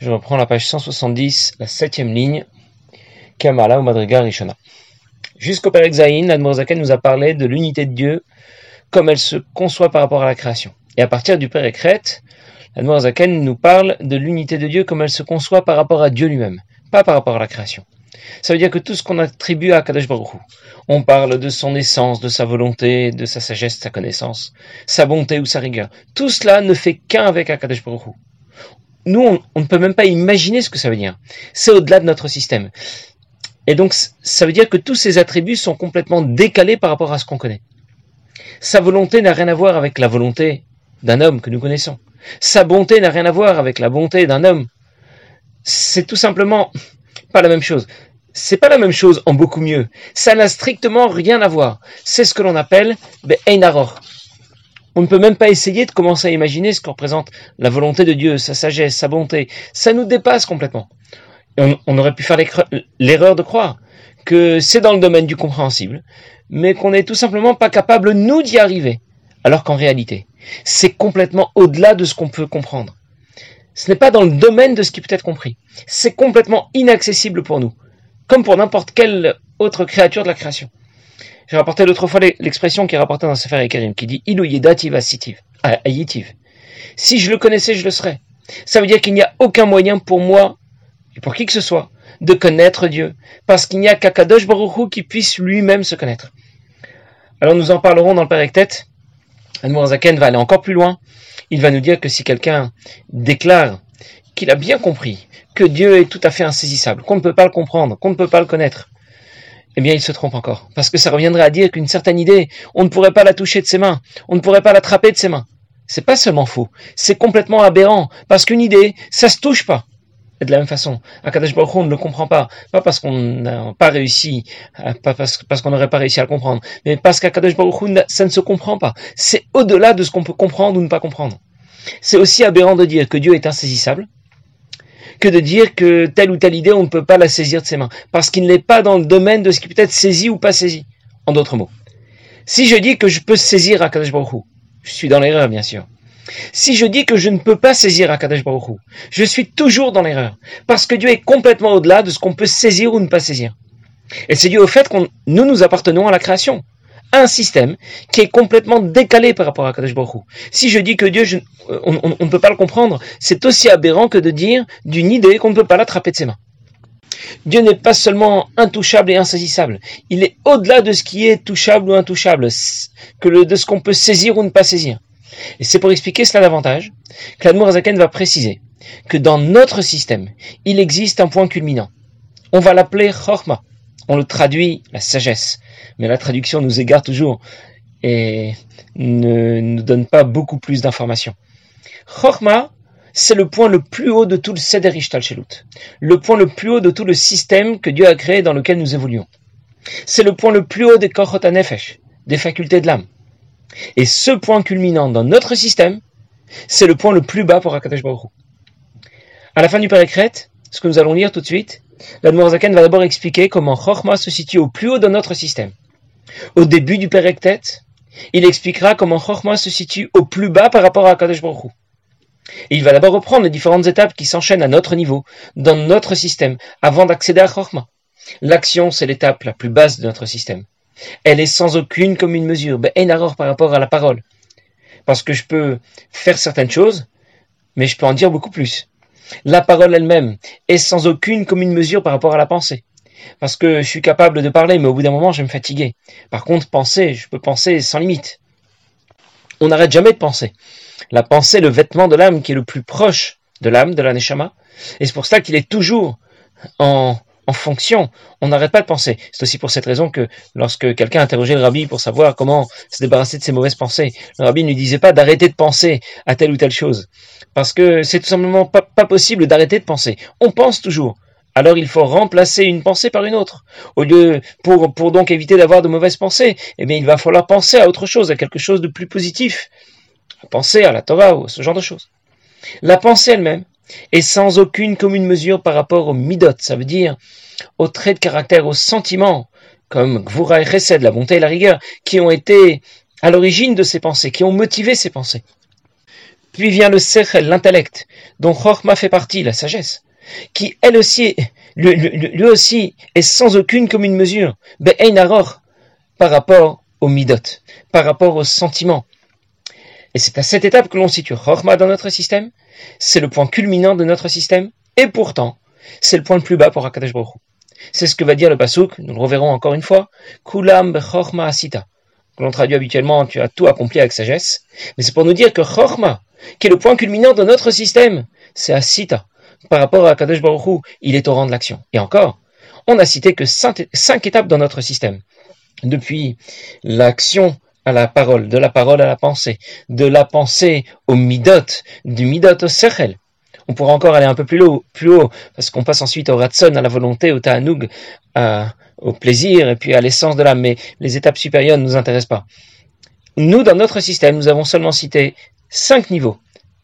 Je reprends la page 170, la septième ligne. Kamala ou Rishona. Jusqu'au Père Zayin, Admorazaken nous a parlé de l'unité de Dieu comme elle se conçoit par rapport à la création. Et à partir du Père Ekret, Admorazaken nous parle de l'unité de Dieu comme elle se conçoit par rapport à Dieu lui-même, pas par rapport à la création. Ça veut dire que tout ce qu'on attribue à Kadosh Baruch on parle de son essence, de sa volonté, de sa sagesse, sa connaissance, sa bonté ou sa rigueur. Tout cela ne fait qu'un avec Akadosh Baruch Nous, on, ne peut même pas imaginer ce que ça veut dire. C'est au-delà de notre système. Et donc, ça veut dire que tous ces attributs sont complètement décalés par rapport à ce qu'on connaît. Sa volonté n'a rien à voir avec la volonté d'un homme que nous connaissons. Sa bonté n'a rien à voir avec la bonté d'un homme. C'est tout simplement pas la même chose c'est pas la même chose en beaucoup mieux. Ça n'a strictement rien à voir. C'est ce que l'on appelle Einaror. On ne peut même pas essayer de commencer à imaginer ce que représente la volonté de Dieu, sa sagesse, sa bonté. Ça nous dépasse complètement. on, aurait pu faire l'erreur de croire que c'est dans le domaine du compréhensible, mais qu'on n'est tout simplement pas capable, nous, d'y arriver. Alors qu'en réalité, c'est complètement au-delà de ce qu'on peut comprendre. Ce n'est pas dans le domaine de ce qui peut être compris. C'est complètement inaccessible pour nous comme pour n'importe quelle autre créature de la création. J'ai rapporté l'autre fois l'expression qui est rapportée dans Sefer Karim, qui dit Ilou yedativ asitiv, ayitiv. Si je le connaissais, je le serais. Ça veut dire qu'il n'y a aucun moyen pour moi, et pour qui que ce soit, de connaître Dieu, parce qu'il n'y a qu'Akadosh Baruch qui puisse lui-même se connaître. Alors nous en parlerons dans le Perektet. Zaken va aller encore plus loin. Il va nous dire que si quelqu'un déclare qu'il a bien compris que Dieu est tout à fait insaisissable, qu'on ne peut pas le comprendre, qu'on ne peut pas le connaître, eh bien il se trompe encore. Parce que ça reviendrait à dire qu'une certaine idée, on ne pourrait pas la toucher de ses mains, on ne pourrait pas l'attraper de ses mains. C'est pas seulement faux, c'est complètement aberrant, parce qu'une idée, ça se touche pas. De la même façon, Akadash Baruch on ne le comprend pas, pas parce qu'on n'a pas réussi, pas parce, qu'on n'aurait pas réussi à le comprendre, mais parce qu'Akadash Baruch ça ne se comprend pas. C'est au-delà de ce qu'on peut comprendre ou ne pas comprendre. C'est aussi aberrant de dire que Dieu est insaisissable, que de dire que telle ou telle idée, on ne peut pas la saisir de ses mains, parce qu'il n'est pas dans le domaine de ce qui peut être saisi ou pas saisi. En d'autres mots, si je dis que je peux saisir Akadosh Baruch je suis dans l'erreur, bien sûr. Si je dis que je ne peux pas saisir Akadosh Baruch je suis toujours dans l'erreur, parce que Dieu est complètement au-delà de ce qu'on peut saisir ou ne pas saisir. Et c'est dû au fait que nous nous appartenons à la création un système qui est complètement décalé par rapport à Kadosh Baruch Si je dis que Dieu, on, ne peut pas le comprendre, c'est aussi aberrant que de dire d'une idée qu'on ne peut pas l'attraper de ses mains. Dieu n'est pas seulement intouchable et insaisissable, il est au-delà de ce qui est touchable ou intouchable, que de ce qu'on peut saisir ou ne pas saisir. Et c'est pour expliquer cela davantage que l'Admour Azaken va préciser que dans notre système, il existe un point culminant. On va l'appeler Chorma. On le traduit la sagesse mais la traduction nous égare toujours et ne nous donne pas beaucoup plus d'informations. Chorma, c'est le point le plus haut de tout le Seder Ishtalshelut, le point le plus haut de tout le système que Dieu a créé dans lequel nous évoluons. C'est le point le plus haut des Kochot Nefesh, des facultés de l'âme. Et ce point culminant dans notre système, c'est le point le plus bas pour Akadosh Baruch À la fin du Pérécret, ce que nous allons lire tout de suite, l'Admorazaken va d'abord expliquer comment Chorma se situe au plus haut de notre système. Au début du Perektet, il expliquera comment Chorma se situe au plus bas par rapport à Kadesh Baruch il va d'abord reprendre les différentes étapes qui s'enchaînent à notre niveau, dans notre système, avant d'accéder à Chorma. L'action, c'est l'étape la plus basse de notre système. Elle est sans aucune commune mesure, ben, par rapport à la parole. Parce que je peux faire certaines choses, mais je peux en dire beaucoup plus. La parole elle-même est sans aucune commune mesure par rapport à la pensée parce que je suis capable de parler, mais au bout d'un moment, je vais me fatiguer. Par contre, penser, je peux penser sans limite. On n'arrête jamais de penser. La pensée, le vêtement de l'âme qui est le plus proche de l'âme, de la neshama, et c'est pour cela qu'il est toujours en, en fonction. On n'arrête pas de penser. C'est aussi pour cette raison que lorsque quelqu'un interrogeait le rabbi pour savoir comment se débarrasser de ses mauvaises pensées, le rabbi ne lui disait pas d'arrêter de penser à telle ou telle chose. Parce que c'est tout simplement pas, possible d'arrêter de penser. On pense toujours alors il faut remplacer une pensée par une autre. Au lieu, pour, donc éviter d'avoir de mauvaises pensées, eh bien, il va falloir penser à autre chose, à quelque chose de plus positif. Penser à la Torah ou ce genre de choses. La pensée elle-même est sans aucune commune mesure par rapport au midot, ça veut dire aux traits de caractère, aux sentiments, comme Gvura et Chesed, la bonté et la rigueur, qui ont été à l'origine de ces pensées, qui ont motivé ces pensées. Puis vient le Sechel, l'intellect, dont Chorma fait partie, la sagesse, qui elle aussi, lui, aussi, est sans aucune commune mesure, par rapport au midot, par rapport au sentiment. Et c'est à cette étape que l'on situe Chorma dans notre système, c'est le point culminant de notre système, et pourtant, c'est le point le plus bas pour Akadosh Baruch C'est ce que va dire le Pasuk, nous le reverrons encore une fois, Kulam bechorma asita, que l'on traduit habituellement, tu as tout accompli avec sagesse, mais c'est pour nous dire que Chorma, qui est le point culminant de notre système, c'est asita. Par rapport à Kadesh Baruch il est au rang de l'action. Et encore, on n'a cité que cinq étapes dans notre système. Depuis l'action à la parole, de la parole à la pensée, de la pensée au midot, du midot au sechel, on pourra encore aller un peu plus haut, plus haut parce qu'on passe ensuite au ratson, à la volonté, au ta'anoug, au plaisir et puis à l'essence de l'âme. Mais les étapes supérieures ne nous intéressent pas. Nous, dans notre système, nous avons seulement cité cinq niveaux.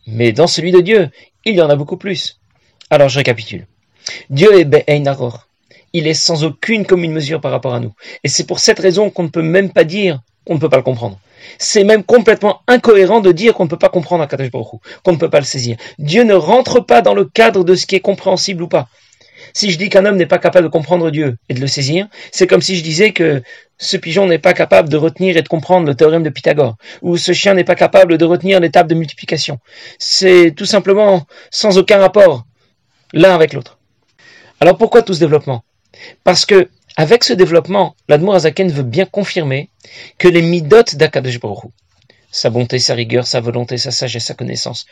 Mais dans celui de Dieu, il y en a beaucoup plus. Alors je récapitule. Dieu est Be'einaror. Il est sans aucune commune mesure par rapport à nous. Et c'est pour cette raison qu'on ne peut même pas dire qu'on ne peut pas le comprendre. C'est même complètement incohérent de dire qu'on ne peut pas comprendre un Baruch qu'on ne peut pas le saisir. Dieu ne rentre pas dans le cadre de ce qui est compréhensible ou pas. Si je dis qu'un homme n'est pas capable de comprendre Dieu et de le saisir, c'est comme si je disais que ce pigeon n'est pas capable de retenir et de comprendre le théorème de Pythagore, ou ce chien n'est pas capable de retenir l'étape de multiplication. C'est tout simplement sans aucun rapport l'un avec l'autre. Alors pourquoi tout ce développement? Parce que avec ce développement, l'Admour Azaken veut bien confirmer que les midot d'Akadosh sa bonté, sa rigueur, sa volonté, sa sagesse, sa connaissance,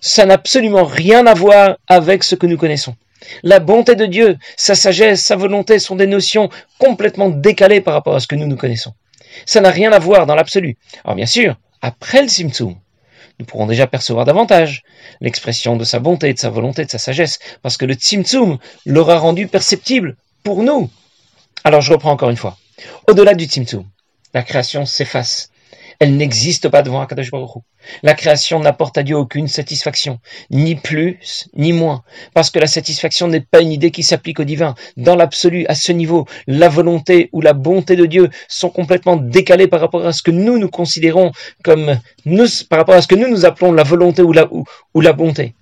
ça n'a absolument rien à voir avec ce que nous connaissons. La bonté de Dieu, sa sagesse, sa volonté sont des notions complètement décalées par rapport à ce que nous nous connaissons. Ça n'a rien à voir dans l'absolu. Alors bien sûr, après le Simtsum, nous pourrons déjà percevoir davantage l'expression de sa bonté, de sa volonté, de sa sagesse, parce que le Tzimtzum l'aura rendu perceptible pour nous. Alors je reprends encore une fois. Au-delà du Tzimtzum, la création s'efface. Elle n'existe pas devant Akadosh Baruch La création n'apporte à Dieu aucune satisfaction, ni plus, ni moins, parce que la satisfaction n'est pas une idée qui s'applique au divin. Dans l'absolu, à ce niveau, la volonté ou la bonté de Dieu sont complètement décalées par rapport à ce que nous nous considérons comme nous, par rapport à ce que nous nous appelons la volonté ou la, bonté.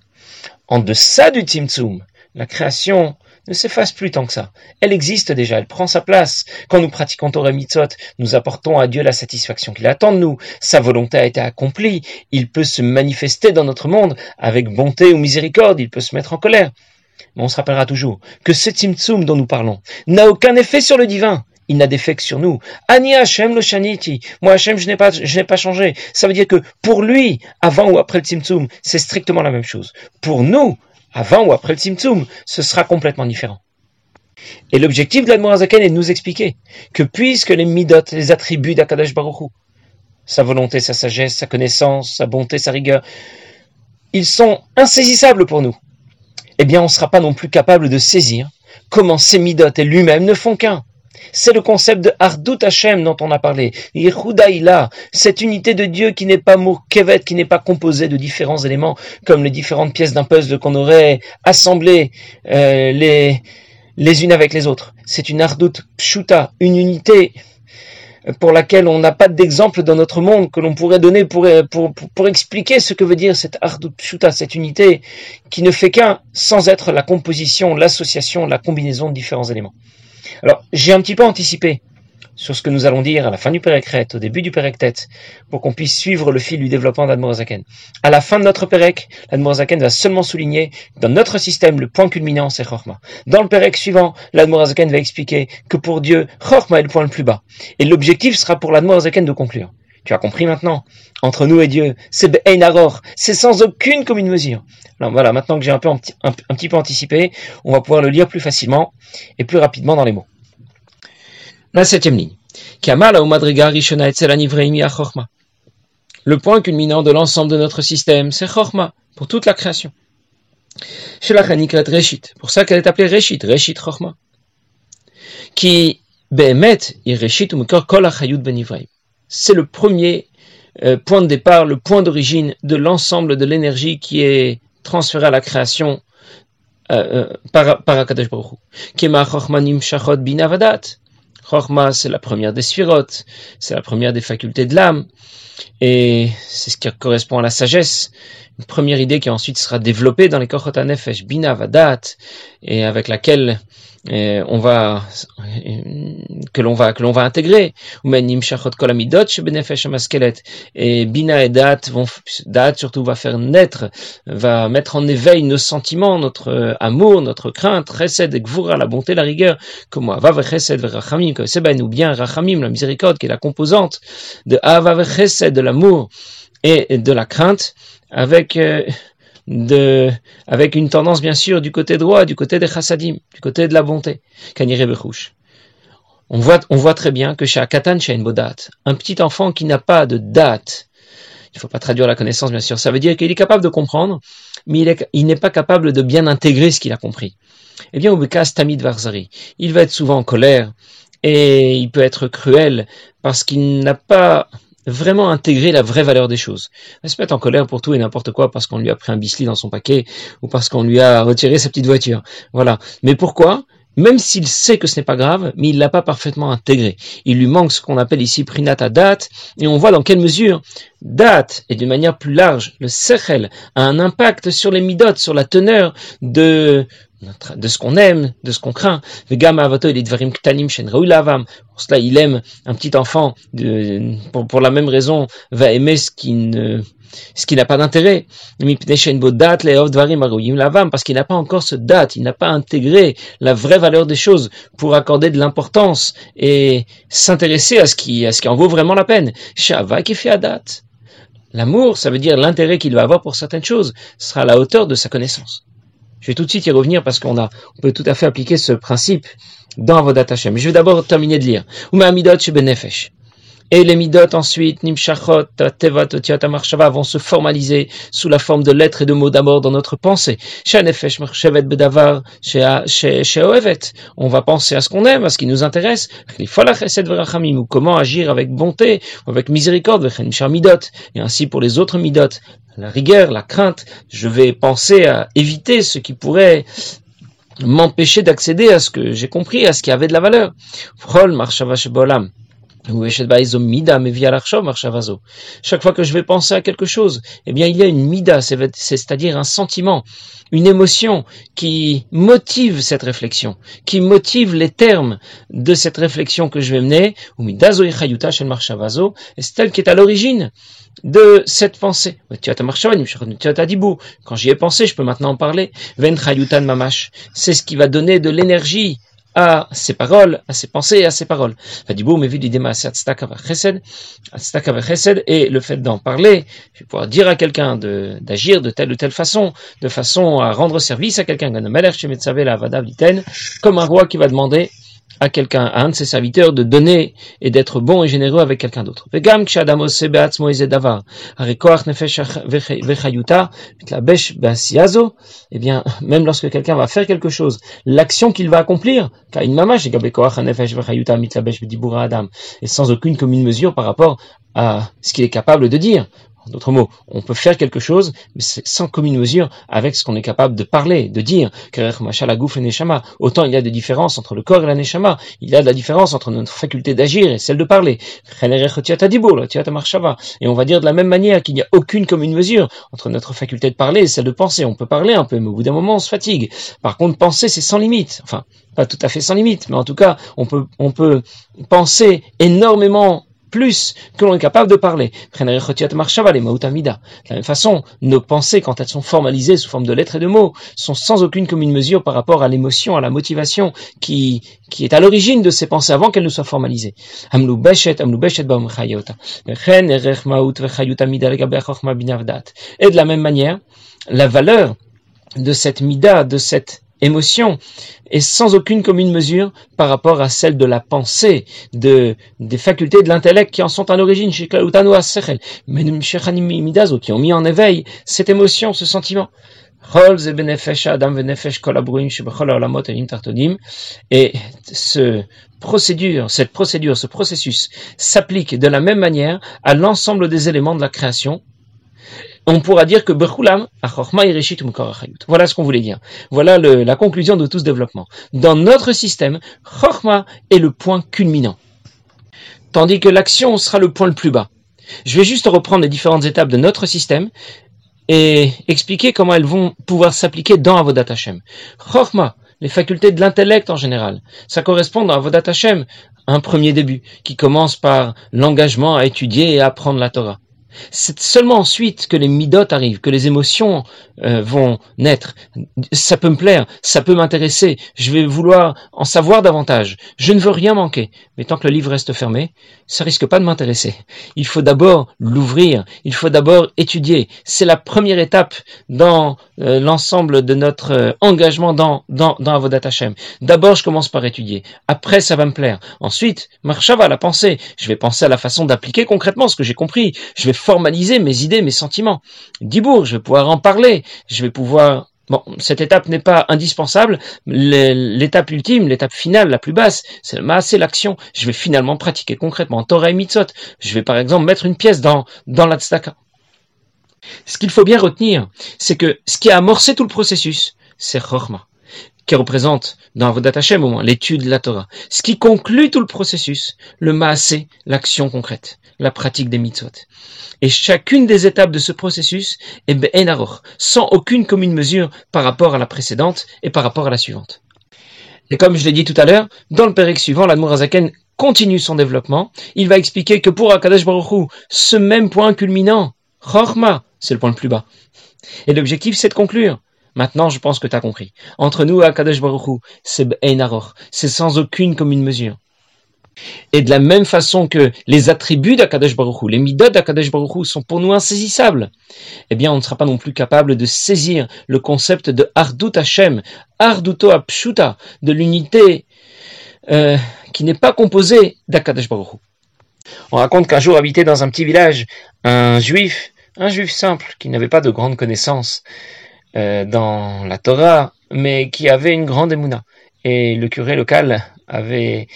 En deçà du Tzimtzum, la création ne s'efface plus tant que ça. Elle existe déjà, elle prend sa place. Quand nous pratiquons Torah Mitzot, nous apportons à Dieu la satisfaction qu'il attend de nous. Sa volonté a été accomplie. Il peut se manifester dans notre monde avec bonté ou miséricorde. Il peut se mettre en colère. Mais on se rappellera toujours que ce Tzimtzum dont nous parlons n'a aucun effet sur le divin. Il n'a d'effet que sur nous. Ani Hashem le Shaniti. Moi, Hashem, je n'ai pas, je n'ai pas changé. Ça veut dire que pour lui, avant ou après le Tzimtzum, c'est strictement la même chose. Pour nous, avant ou après le Tzimtzum, ce sera complètement différent. Et l'objectif de l'Admorazaken est de nous expliquer que puisque les midot, les attributs d'Akadash Baruchu, sa volonté, sa sagesse, sa connaissance, sa bonté, sa rigueur, ils sont insaisissables pour nous, eh bien on ne sera pas non plus capable de saisir comment ces midot et lui-même ne font qu'un. C'est le concept de Ardut Hashem dont on a parlé. Yehudaïla, cette unité de Dieu qui n'est pas Mourkevet, qui n'est pas composée de différents éléments, comme les différentes pièces d'un puzzle qu'on aurait assemblées euh, les, unes avec les autres. C'est une Ardut Pshuta, une unité pour laquelle on n'a pas d'exemple dans notre monde que l'on pourrait donner pour, pour, expliquer ce que veut dire cette Ardut Pshuta, cette unité qui ne fait qu'un sans être la composition, l'association, la combinaison de différents éléments. Alors, j'ai un petit peu anticipé sur ce que nous allons dire à la fin du Pérekret, au début du Pérektet, pour qu'on puisse suivre le fil du développement d'Admorazaken. À la fin de notre Pérek, l'Admorazaken va seulement souligner dans notre système le point culminant, c'est Chorma. Dans le Pérek suivant, l'Admorazaken va expliquer que pour Dieu, Chorma est le point le plus bas. Et l'objectif sera pour l'Admorazaken de conclure. Tu as compris maintenant Entre nous et Dieu, c'est c'est sans aucune commune mesure. Voilà, maintenant que j'ai un, peu, un, petit peu anticipé, on va pouvoir le lire plus facilement et plus rapidement dans les mots. La septième ligne. Le point culminant de l'ensemble de notre système, c'est Chorma, pour toute la création. Reshit, pour ça qu'elle est appelée Reshit, Reshit Chorma. Qui, Behemet, Reshit Kol Achayut Ben c'est le premier euh, point de départ, le point d'origine de l'ensemble de l'énergie qui est transférée à la création euh, euh, par, par Akadosh Baruch Kema Chachmanim Shachot Binavadat. Chorma, c'est la première des sphirotes, c'est la première des facultés de l'âme, et c'est ce qui correspond à la sagesse. Une première idée qui ensuite sera développée dans les Kochot Nefesh, Bina et avec laquelle on va que l'on va que l'on va intégrer. Et bina et dat vont dat surtout va faire naître va mettre en éveil nos sentiments notre amour notre crainte. Chesed et gvura la bonté la rigueur. Comme ava chesed rachamim. Que c'est ou bien rachamim la miséricorde qui est la composante de ava de l'amour et de la crainte. Avec euh, de, avec une tendance bien sûr du côté droit, du côté des chassadim, du côté de la bonté. On voit, on voit très bien que chez Akatan, chez Bodat, un petit enfant qui n'a pas de date, il ne faut pas traduire la connaissance bien sûr, ça veut dire qu'il est capable de comprendre, mais il n'est pas capable de bien intégrer ce qu'il a compris. Eh bien, au Tamid Varzari, il va être souvent en colère et il peut être cruel parce qu'il n'a pas vraiment intégrer la vraie valeur des choses. Elle se met en colère pour tout et n'importe quoi parce qu'on lui a pris un bisli dans son paquet ou parce qu'on lui a retiré sa petite voiture. Voilà. Mais pourquoi? Même s'il sait que ce n'est pas grave, mais il l'a pas parfaitement intégré. Il lui manque ce qu'on appelle ici prinata date, et on voit dans quelle mesure date, et de manière plus large, le sechel a un impact sur les midot, sur la teneur de de ce qu'on aime, de ce qu'on craint. Pour cela, il aime un petit enfant, de, pour, pour, la même raison, va aimer ce qui ne ce qui n'a pas d'intérêt. Parce qu'il n'a pas encore ce date, il n'a pas intégré la vraie valeur des choses pour accorder de l'importance et s'intéresser à ce qui, à ce qui en vaut vraiment la peine. Shava qui date. L'amour, ça veut dire l'intérêt qu'il va avoir pour certaines choses, sera à la hauteur de sa connaissance. Je vais tout de suite y revenir parce qu'on a, on peut tout à fait appliquer ce principe dans Avodat Hashem. Je vais d'abord terminer de lire. Et les midot ensuite, nimshachot, tevat, marshava vont se formaliser sous la forme de lettres et de mots d'abord dans notre pensée. bedavar, On va penser à ce qu'on aime, à ce qui nous intéresse. Ou comment agir avec bonté, avec miséricorde, et ainsi pour les autres midot. La rigueur, la crainte, je vais penser à éviter ce qui pourrait m'empêcher d'accéder à ce que j'ai compris, à ce qui avait de la valeur. Chaque fois que je vais penser à quelque chose, eh bien, il y a une mida, c'est-à-dire un sentiment, une émotion qui motive cette réflexion, qui motive les termes de cette réflexion que je vais mener, et c'est elle qui est à l'origine de cette pensée. Quand j'y ai pensé, je peux maintenant en parler. C'est ce qui va donner de l'énergie à ses paroles, à ses pensées à ses paroles. Et le fait d'en parler, je vais pouvoir dire à quelqu'un d'agir de, telle ou telle façon, de façon à rendre service à quelqu'un, comme un roi qui va demander à quelqu'un, à un de ses serviteurs, de donner et d'être bon et généreux avec quelqu'un d'autre. Eh bien, même lorsque quelqu'un va faire quelque chose, l'action qu'il va accomplir, et sans aucune commune mesure par rapport à ce qu'il est capable de dire. D'autres mots, on peut faire quelque chose, mais c'est sans commune mesure avec ce qu'on est capable de parler, de dire. Autant il y a des différences entre le corps et la neshama, il y a de la différence entre notre faculté d'agir et celle de parler. Et on va dire de la même manière qu'il n'y a aucune commune mesure entre notre faculté de parler et celle de penser. On peut parler un peu, mais au bout d'un moment, on se fatigue. Par contre, penser, c'est sans limite. Enfin, pas tout à fait sans limite, mais en tout cas, on peut, on peut penser énormément plus que l'on est capable de parler. De la même façon, nos pensées, quand elles sont formalisées sous forme de lettres et de mots, sont sans aucune commune mesure par rapport à l'émotion, à la motivation qui, qui est à l'origine de ces pensées avant qu'elles ne soient formalisées. Et de la même manière, la valeur de cette mida, de cette émotion est sans aucune commune mesure par rapport à celle de la pensée, de, des facultés de l'intellect qui en sont à l'origine, chez qui ont mis en éveil cette émotion, ce sentiment. Et ce procédure, cette procédure, ce processus s'applique de la même manière à l'ensemble des éléments de la création, on pourra dire que Voilà ce qu'on voulait dire. Voilà la conclusion de tout ce développement. Dans notre système, Chorma est le point culminant. Tandis que l'action sera le point le plus bas. Je vais juste reprendre les différentes étapes de notre système et expliquer comment elles vont pouvoir s'appliquer dans Avodat Hashem. Chorma, les facultés de l'intellect en général. Ça correspond dans Avodat Hashem, un premier début, qui commence par l'engagement à étudier et à apprendre la Torah. C'est seulement ensuite que les midotes arrivent, que les émotions euh, vont naître. Ça peut me plaire, ça peut m'intéresser, je vais vouloir en savoir davantage. Je ne veux rien manquer. Mais tant que le livre reste fermé, ça risque pas de m'intéresser. Il faut d'abord l'ouvrir, il faut d'abord étudier. C'est la première étape dans euh, l'ensemble de notre euh, engagement dans, dans, dans Avodat Hashem. D'abord, je commence par étudier. Après, ça va me plaire. Ensuite, va la pensée. Je vais penser à la façon d'appliquer concrètement ce que j'ai compris. Je vais formaliser mes idées, mes sentiments. Dibourg, je vais pouvoir en parler, je vais pouvoir Bon, cette étape n'est pas indispensable. L'étape ultime, l'étape finale, la plus basse, c'est l'action. Je vais finalement pratiquer concrètement Torah et Mitzot. Je vais par exemple mettre une pièce dans, dans. Ce qu'il faut bien retenir, c'est que ce qui a amorcé tout le processus, c'est Chorma qui représente dans Avodat Hashem au moins l'étude de la Torah. Ce qui conclut tout le processus, le maasé, l'action concrète, la pratique des mitzvot. Et chacune des étapes de ce processus est be'enaroch, sans aucune commune mesure par rapport à la précédente et par rapport à la suivante. Et comme je l'ai dit tout à l'heure, dans le périque suivant, l'Admour Azaken continue son développement. Il va expliquer que pour Akadosh Baruch ce même point culminant, Chorma, c'est le point le plus bas. Et l'objectif, c'est de conclure. Maintenant, je pense que tu as compris. Entre nous Akadosh Baruch c'est c'est sans aucune commune mesure. Et de la même façon que les attributs d'Akadosh Baruch les midot d'Akadosh Baruch sont pour nous insaisissables, eh bien, on ne sera pas non plus capable de saisir le concept de Ardut Hashem, Arduto Apshuta, de l'unité euh, qui n'est pas composée d'Akadosh Baruch On raconte qu'un jour habitait dans un petit village un juif, un juif simple, qui n'avait pas de grandes connaissances, euh, dans la Torah, mais qui avait une grande émouna. Et le curé local avait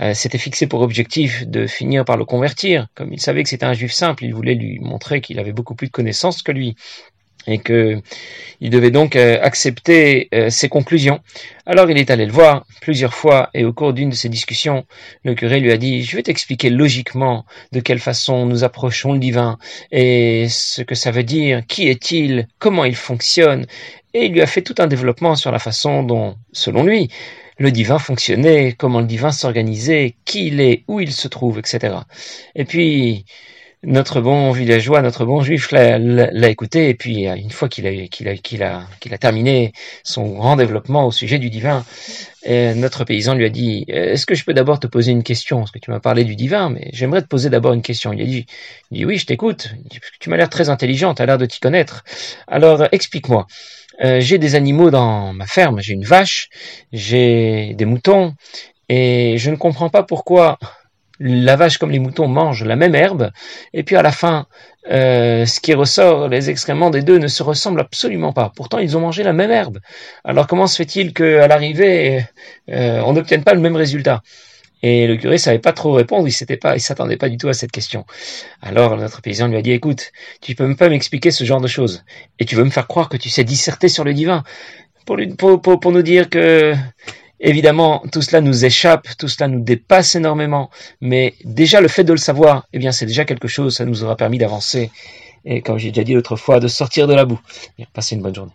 euh, s'était fixé pour objectif de finir par le convertir. Comme il savait que c'était un juif simple, il voulait lui montrer qu'il avait beaucoup plus de connaissances que lui et que il devait donc euh, accepter euh, ses conclusions. Alors il est allé le voir plusieurs fois et au cours d'une de ces discussions, le curé lui a dit "Je vais t'expliquer logiquement de quelle façon nous approchons le divin et ce que ça veut dire, qui est-il, comment il fonctionne." Et il lui a fait tout un développement sur la façon dont, selon lui, le divin fonctionnait, comment le divin s'organisait, qui il est, où il se trouve, etc. Et puis, notre bon villageois, notre bon juif l'a écouté, et puis une fois qu'il a, terminé son grand développement au sujet du divin, notre paysan lui a dit Est-ce que je peux d'abord te poser une question? Parce que tu m'as parlé du divin, mais j'aimerais te poser d'abord une question. Il a dit, il dit Oui, je t'écoute. Tu m'as l'air très intelligent, tu as l'air de t'y connaître. Alors explique-moi. Euh, j'ai des animaux dans ma ferme, j'ai une vache, j'ai des moutons, et je ne comprends pas pourquoi la vache comme les moutons mangent la même herbe, et puis à la fin, euh, ce qui ressort, les excréments des deux ne se ressemblent absolument pas. Pourtant, ils ont mangé la même herbe. Alors comment se fait-il qu'à l'arrivée, euh, on n'obtienne pas le même résultat? Et le curé savait pas trop répondre, il s'était pas, il s'attendait pas du tout à cette question. Alors notre paysan lui a dit, écoute, tu peux même pas m'expliquer ce genre de choses, et tu veux me faire croire que tu sais disserter sur le divin, pour nous dire que Évidemment, tout cela nous échappe, tout cela nous dépasse énormément, mais déjà le fait de le savoir, eh bien c'est déjà quelque chose, ça nous aura permis d'avancer, et comme j'ai déjà dit l'autre fois, de sortir de la boue. Passez une bonne journée.